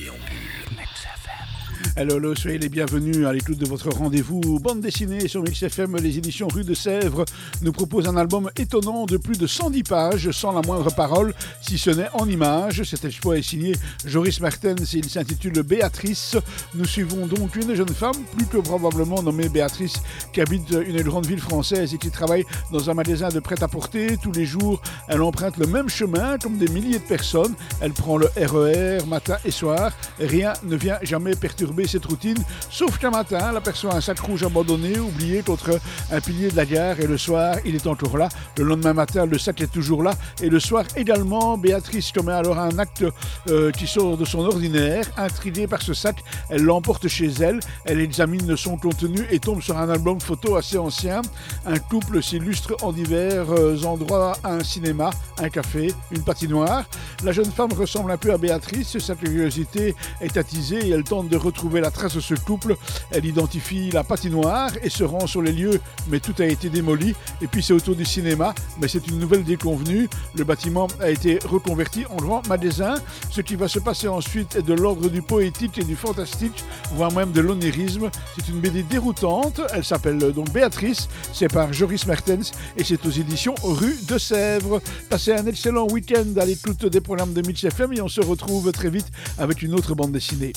T1 Hello, soyez les bienvenus à l'écoute de votre rendez-vous bande dessinée sur Mix FM. Les éditions Rue de Sèvres nous proposent un album étonnant de plus de 110 pages, sans la moindre parole, si ce n'est en images. Cet exploit est signé Joris Mertens et il s'intitule Béatrice. Nous suivons donc une jeune femme, plus que probablement nommée Béatrice, qui habite une grande ville française et qui travaille dans un magasin de prêt-à-porter. Tous les jours, elle emprunte le même chemin comme des milliers de personnes. Elle prend le RER matin et soir. Rien ne vient jamais perturber cette routine, sauf qu'un matin, elle aperçoit un sac rouge abandonné, oublié contre un pilier de la gare, et le soir, il est encore là. Le lendemain matin, le sac est toujours là, et le soir également, Béatrice commet alors un acte euh, qui sort de son ordinaire. Intriguée par ce sac, elle l'emporte chez elle, elle examine son contenu et tombe sur un album photo assez ancien. Un couple s'illustre en divers euh, endroits, un cinéma, un café, une patinoire. La jeune femme ressemble un peu à Béatrice, sa curiosité est attisée et elle tente de la trace de ce couple. Elle identifie la patinoire et se rend sur les lieux, mais tout a été démoli. Et puis c'est autour du cinéma, mais c'est une nouvelle déconvenue. Le bâtiment a été reconverti en grand magasin. Ce qui va se passer ensuite est de l'ordre du poétique et du fantastique, voire même de l'onirisme. C'est une BD déroutante. Elle s'appelle donc Béatrice. C'est par Joris Mertens et c'est aux éditions Rue de Sèvres. Passez un excellent week-end à l'écoute des programmes de Mitch FM et on se retrouve très vite avec une autre bande dessinée.